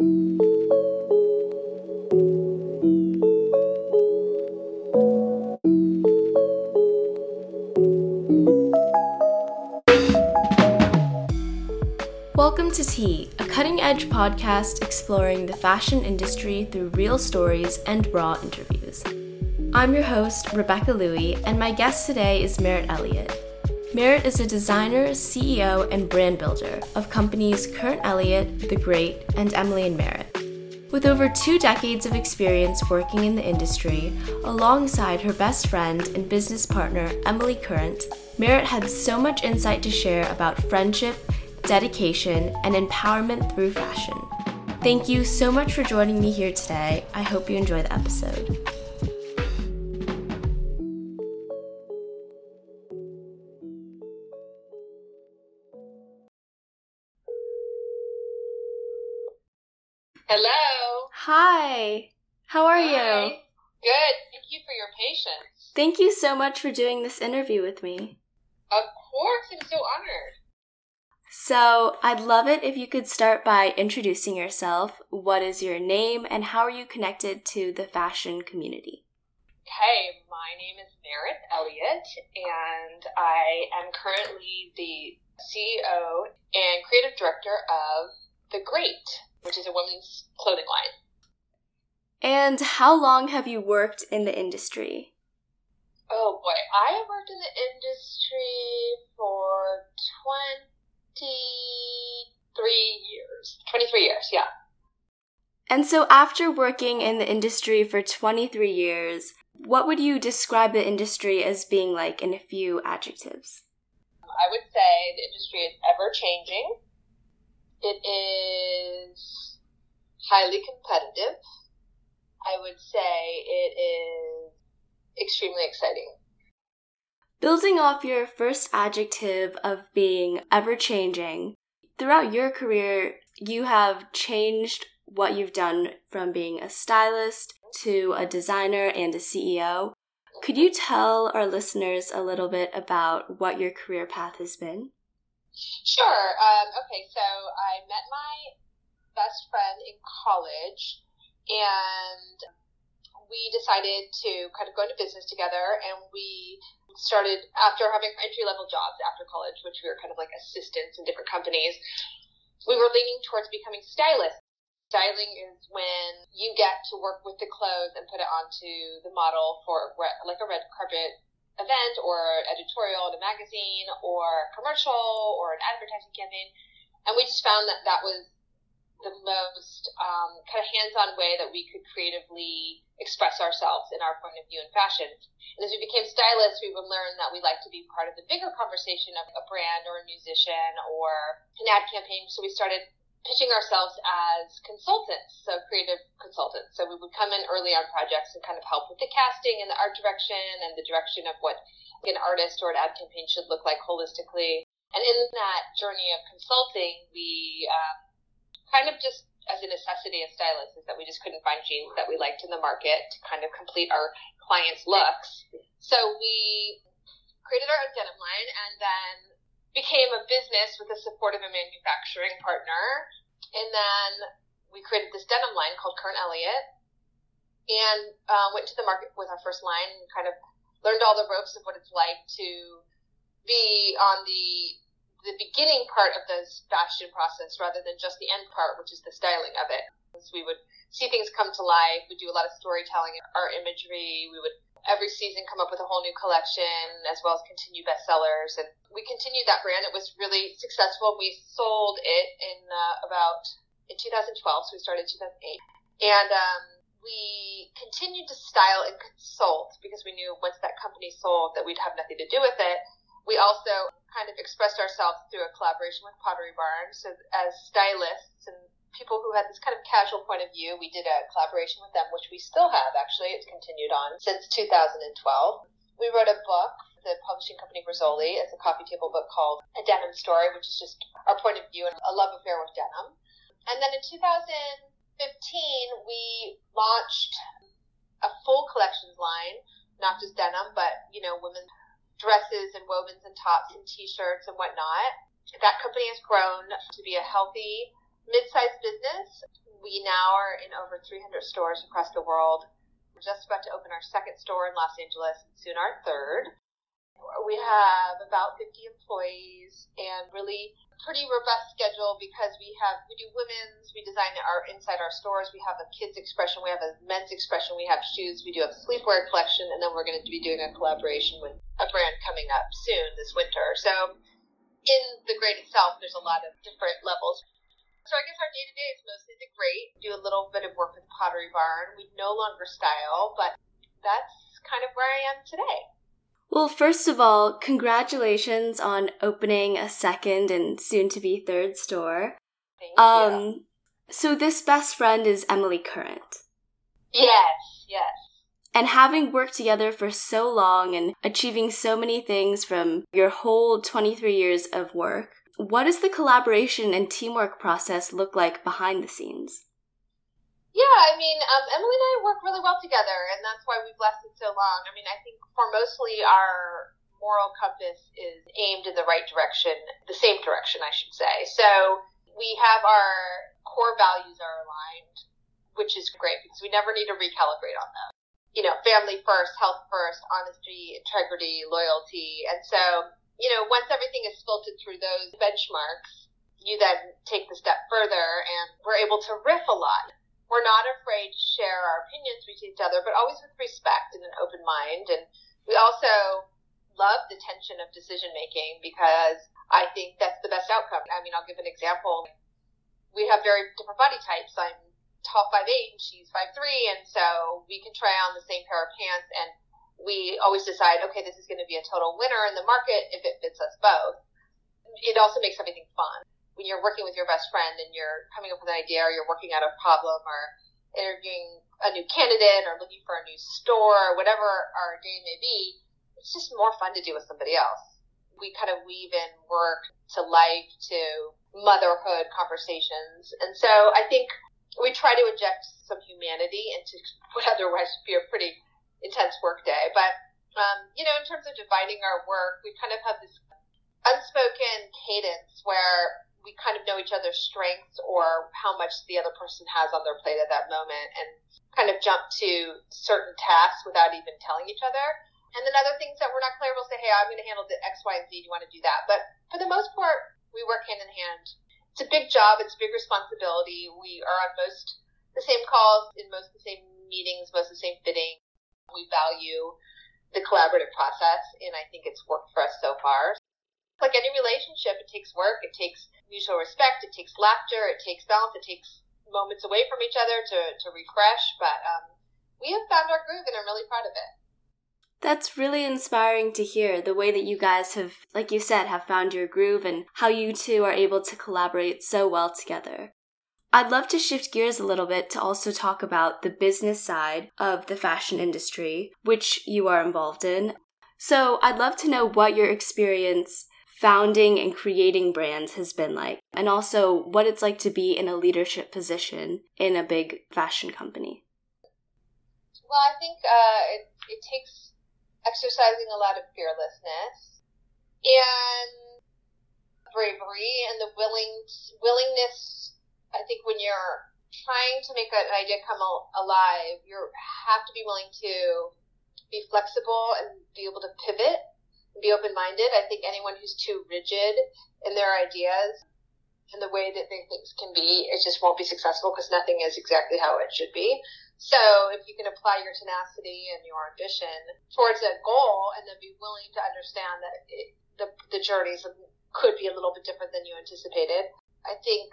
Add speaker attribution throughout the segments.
Speaker 1: Welcome to Tea, a cutting edge podcast exploring the fashion industry through real stories and raw interviews. I'm your host, Rebecca Louie, and my guest today is Merritt Elliott. Merritt is a designer, CEO, and brand builder of companies Current Elliott, The Great, and Emily and Merritt. With over two decades of experience working in the industry, alongside her best friend and business partner, Emily Current, Merritt had so much insight to share about friendship, dedication, and empowerment through fashion. Thank you so much for joining me here today. I hope you enjoy the episode.
Speaker 2: Hello.
Speaker 1: Hi. How are
Speaker 2: Hi.
Speaker 1: you?
Speaker 2: Good. Thank you for your patience.
Speaker 1: Thank you so much for doing this interview with me.
Speaker 2: Of course, I'm so honored.
Speaker 1: So, I'd love it if you could start by introducing yourself. What is your name and how are you connected to the fashion community?
Speaker 2: Okay, my name is Merritt Elliott, and I am currently the CEO and creative director of The Great, which is a women's clothing line.
Speaker 1: And how long have you worked in the industry?
Speaker 2: Oh boy, I have worked in the industry for 23 years. 23 years, yeah.
Speaker 1: And so, after working in the industry for 23 years, what would you describe the industry as being like in a few adjectives?
Speaker 2: I would say the industry is ever changing. It is highly competitive. I would say it is extremely exciting.
Speaker 1: Building off your first adjective of being ever changing, throughout your career, you have changed what you've done from being a stylist to a designer and a CEO. Could you tell our listeners a little bit about what your career path has been?
Speaker 2: Sure. Um, okay, so I met my best friend in college, and we decided to kind of go into business together, and we started after having entry level jobs after college, which we were kind of like assistants in different companies. We were leaning towards becoming stylists. Styling is when you get to work with the clothes and put it onto the model for like a red carpet event or editorial in a magazine or commercial or an advertising campaign. And we just found that that was the most um, kind of hands-on way that we could creatively express ourselves in our point of view in fashion. And as we became stylists, we would learn that we like to be part of the bigger conversation of a brand or a musician or an ad campaign. So we started pitching ourselves as consultants, so creative consultants. So we would come in early on projects and kind of help with the casting and the art direction and the direction of what an artist or an ad campaign should look like holistically. And in that journey of consulting, we um, kind of just as a necessity as stylists is that we just couldn't find jeans that we liked in the market to kind of complete our clients' looks. So we created our own denim line and then became a business with the support of a manufacturing partner. And then we created this denim line called Current Elliott and uh, went to the market with our first line and kind of learned all the ropes of what it's like to be on the the beginning part of the fashion process rather than just the end part, which is the styling of it. We would see things come to life. We do a lot of storytelling, our imagery. We would every season come up with a whole new collection as well as continue bestsellers. And we continued that brand. It was really successful. We sold it in uh, about in 2012, so we started 2008. And um, we continued to style and consult because we knew once that company sold that we'd have nothing to do with it. We also kind of expressed ourselves through a collaboration with Pottery Barn. So as stylists and people who had this kind of casual point of view, we did a collaboration with them, which we still have actually. It's continued on since 2012. We wrote a book, the publishing company Rizzoli. It's a coffee table book called A Denim Story, which is just our point of view and a love affair with denim. And then in 2015, we launched a full collections line, not just denim, but, you know, women's dresses and wovens and tops and t-shirts and whatnot. That company has grown to be a healthy mid-sized business. We now are in over 300 stores across the world. We're just about to open our second store in Los Angeles, and soon our third. We have about 50 employees and really pretty robust schedule because we have we do women's, we design our inside our stores, we have a kids expression, we have a men's expression, we have shoes, we do have a sleepwear collection, and then we're going to be doing a collaboration with a brand coming up soon this winter. So in the Great itself, there's a lot of different levels. So I guess our day to day is mostly the Great. Do a little bit of work with Pottery Barn. We no longer style, but that's kind of where I am today.
Speaker 1: Well, first of all, congratulations on opening a second and soon to be third store.
Speaker 2: Thank
Speaker 1: Um,
Speaker 2: you.
Speaker 1: so this best friend is Emily Current.
Speaker 2: Yes, yes.
Speaker 1: And having worked together for so long and achieving so many things from your whole 23 years of work, what does the collaboration and teamwork process look like behind the scenes?
Speaker 2: Yeah, I mean, um, Emily and I work really well together, and that's why we've lasted so long. I mean, I think for mostly our moral compass is aimed in the right direction, the same direction, I should say. So we have our core values are aligned, which is great because we never need to recalibrate on them. You know, family first, health first, honesty, integrity, loyalty. And so, you know, once everything is filtered through those benchmarks, you then take the step further and we're able to riff a lot we're not afraid to share our opinions with each other, but always with respect and an open mind. And we also love the tension of decision making because I think that's the best outcome. I mean, I'll give an example. We have very different body types. I'm tall five eight and she's five three, and so we can try on the same pair of pants and we always decide, okay, this is going to be a total winner in the market if it fits us both. It also makes everything fun when you're working with your best friend and you're coming up with an idea or you're working out a problem or interviewing a new candidate or looking for a new store or whatever our day may be, it's just more fun to do with somebody else. We kind of weave in work to life to motherhood conversations. And so I think we try to inject some humanity into what otherwise would be a pretty intense work day. But, um, you know, in terms of dividing our work, we kind of have this unspoken cadence where we kind of know each other's strengths or how much the other person has on their plate at that moment and kind of jump to certain tasks without even telling each other. And then other things that we're not clear, we'll say, hey, I'm going to handle the X, Y, and Z. Do you want to do that? But for the most part, we work hand in hand. It's a big job. It's a big responsibility. We are on most the same calls, in most the same meetings, most the same fitting. We value the collaborative process, and I think it's worked for us so far like any relationship, it takes work, it takes mutual respect, it takes laughter, it takes balance, it takes moments away from each other to, to refresh. But um, we have found our groove and I'm really proud of it.
Speaker 1: That's really inspiring to hear the way that you guys have, like you said, have found your groove and how you two are able to collaborate so well together. I'd love to shift gears a little bit to also talk about the business side of the fashion industry, which you are involved in. So I'd love to know what your experience founding and creating brands has been like, and also what it's like to be in a leadership position in a big fashion company.
Speaker 2: Well, I think uh, it, it takes exercising a lot of fearlessness and bravery and the willing willingness. I think when you're trying to make an idea come alive, you have to be willing to be flexible and be able to pivot be open minded. I think anyone who's too rigid in their ideas and the way that they things can be, it just won't be successful because nothing is exactly how it should be. So if you can apply your tenacity and your ambition towards a goal and then be willing to understand that it, the, the journeys could be a little bit different than you anticipated, I think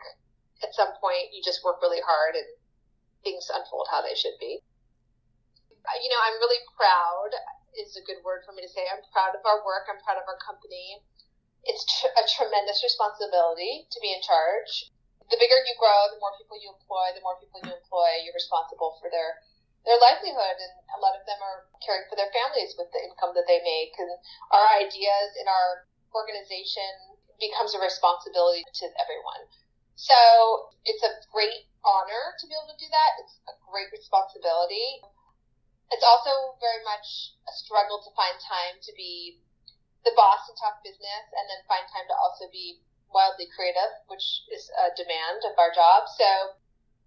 Speaker 2: at some point you just work really hard and things unfold how they should be. You know, I'm really proud is a good word for me to say. I'm proud of our work. I'm proud of our company. It's tr- a tremendous responsibility to be in charge. The bigger you grow, the more people you employ. The more people you employ, you're responsible for their their livelihood, and a lot of them are caring for their families with the income that they make. And our ideas in our organization becomes a responsibility to everyone. So it's a great honor to be able to do that. It's a great responsibility it's also very much a struggle to find time to be the boss and talk business and then find time to also be wildly creative, which is a demand of our job. So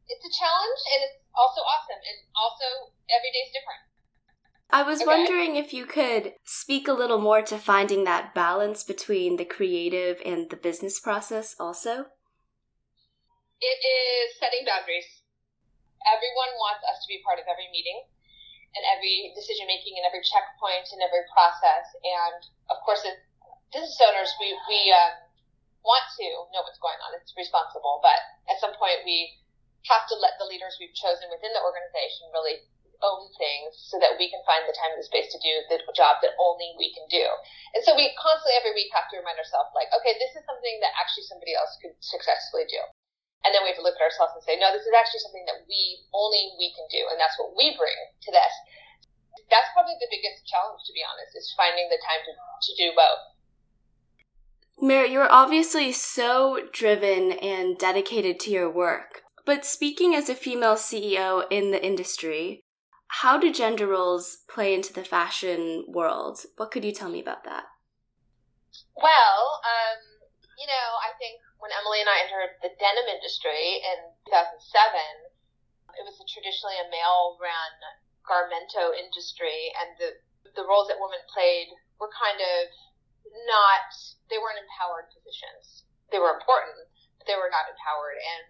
Speaker 2: it's a challenge and it's also awesome. And also, every day is different.
Speaker 1: I was okay. wondering if you could speak a little more to finding that balance between the creative and the business process also.
Speaker 2: It is setting boundaries. Everyone wants us to be part of every meeting and every decision making and every checkpoint and every process. And of course, as business owners, we, we um, want to know what's going on. It's responsible. But at some point, we have to let the leaders we've chosen within the organization really own things so that we can find the time and the space to do the job that only we can do. And so we constantly every week have to remind ourselves like, okay, this is something that actually somebody else could successfully do. And then we have to look at ourselves and say, no, this is actually something that we only we can do, and that's what we bring to this. That's probably the biggest challenge, to be honest, is finding the time to, to do both.
Speaker 1: Merritt, you're obviously so driven and dedicated to your work. But speaking as a female CEO in the industry, how do gender roles play into the fashion world? What could you tell me about that?
Speaker 2: Well, um, you know, I think when Emily and I entered the denim industry in 2007, it was a traditionally a male run garmento industry, and the, the roles that women played were kind of not, they weren't empowered positions. They were important, but they were not empowered. And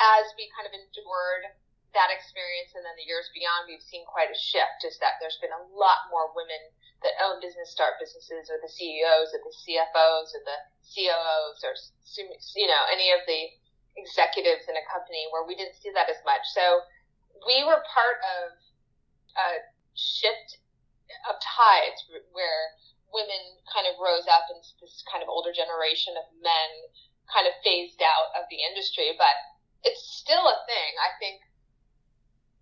Speaker 2: as we kind of endured that experience and then the years beyond, we've seen quite a shift is that there's been a lot more women that own business, start businesses, or the CEOs, or the CFOs, or the COOs, or, you know, any of the executives in a company where we didn't see that as much. So we were part of a shift of tides where women kind of rose up and this kind of older generation of men kind of phased out of the industry. But it's still a thing. I think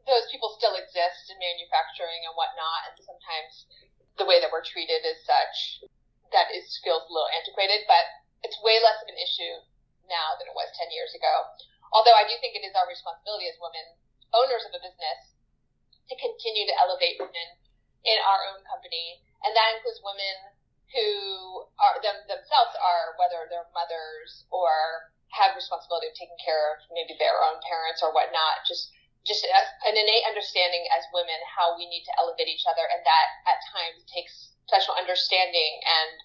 Speaker 2: those people still exist in manufacturing and whatnot, and sometimes the way that we're treated is such that is feels a little antiquated, but it's way less of an issue now than it was 10 years ago. Although I do think it is our responsibility as women, owners of a business, to continue to elevate women in our own company, and that includes women who are them themselves are whether they're mothers or have responsibility of taking care of maybe their own parents or whatnot. Just just an innate understanding as women how we need to elevate each other, and that at times takes special understanding and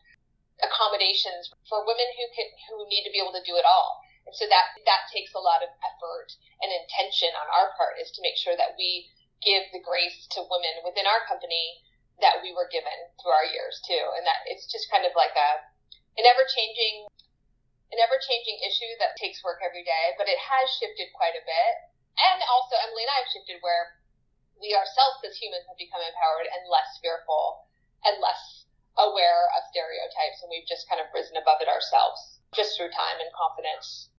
Speaker 2: accommodations for women who can who need to be able to do it all. And so that that takes a lot of effort and intention on our part is to make sure that we give the grace to women within our company that we were given through our years too, and that it's just kind of like a an ever changing an ever changing issue that takes work every day, but it has shifted quite a bit. And also, Emily and I have shifted where we ourselves as humans have become empowered and less fearful and less aware of stereotypes, and we've just kind of risen above it ourselves just through time and confidence.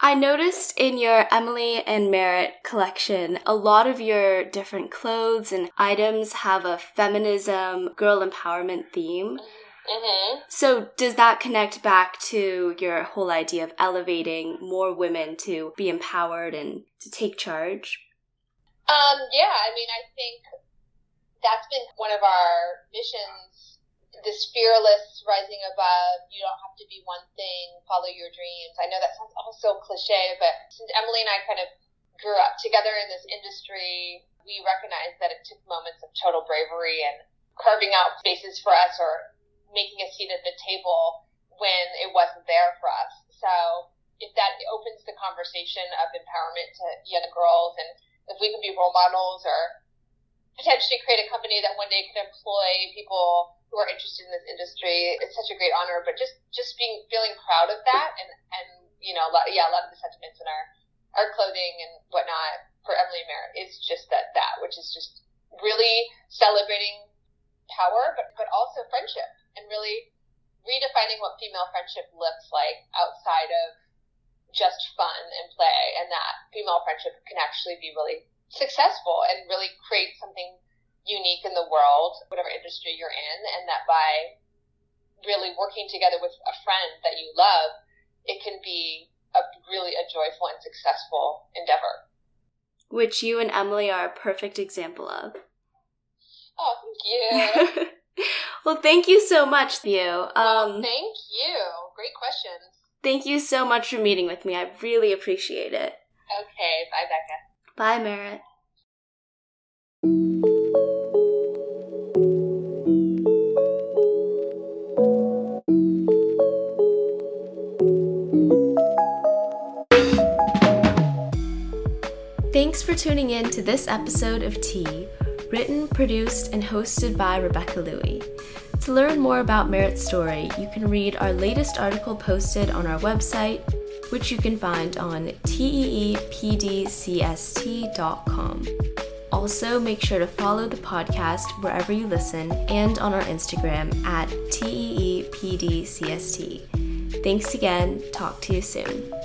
Speaker 1: I noticed in your Emily and Merritt collection, a lot of your different clothes and items have a feminism, girl empowerment theme. Mm-hmm. Mm-hmm. So, does that connect back to your whole idea of elevating more women to be empowered and to take charge?
Speaker 2: Um, yeah, I mean, I think that's been one of our missions. This fearless rising above, you don't have to be one thing, follow your dreams. I know that sounds all so cliche, but since Emily and I kind of grew up together in this industry, we recognized that it took moments of total bravery and carving out spaces for us or making a seat at the table when it wasn't there for us. So if that opens the conversation of empowerment to young girls and if we can be role models or potentially create a company that one day can employ people who are interested in this industry, it's such a great honor. But just just being feeling proud of that and and you know a lot, yeah a lot of the sentiments in our our clothing and whatnot for Emily Merritt is just that that which is just really celebrating power, but but also friendship and really redefining what female friendship looks like outside of just fun and play, and that female friendship can actually be really successful and really create something unique in the world, whatever industry you're in, and that by really working together with a friend that you love, it can be a really a joyful and successful endeavor.
Speaker 1: Which you and Emily are a perfect example of.
Speaker 2: Oh, thank you.
Speaker 1: well, thank you so much, Theo. Um,
Speaker 2: well, thank you. Great questions.
Speaker 1: Thank you so much for meeting with me. I really appreciate it.
Speaker 2: Okay. Bye, Becca.
Speaker 1: Bye, Merritt. Thanks for tuning in to this episode of Tea, written, produced, and hosted by Rebecca Louie. To learn more about Merritt's story, you can read our latest article posted on our website, which you can find on teepdcst.com. Also, make sure to follow the podcast wherever you listen and on our Instagram at teepdcst. Thanks again. Talk to you soon.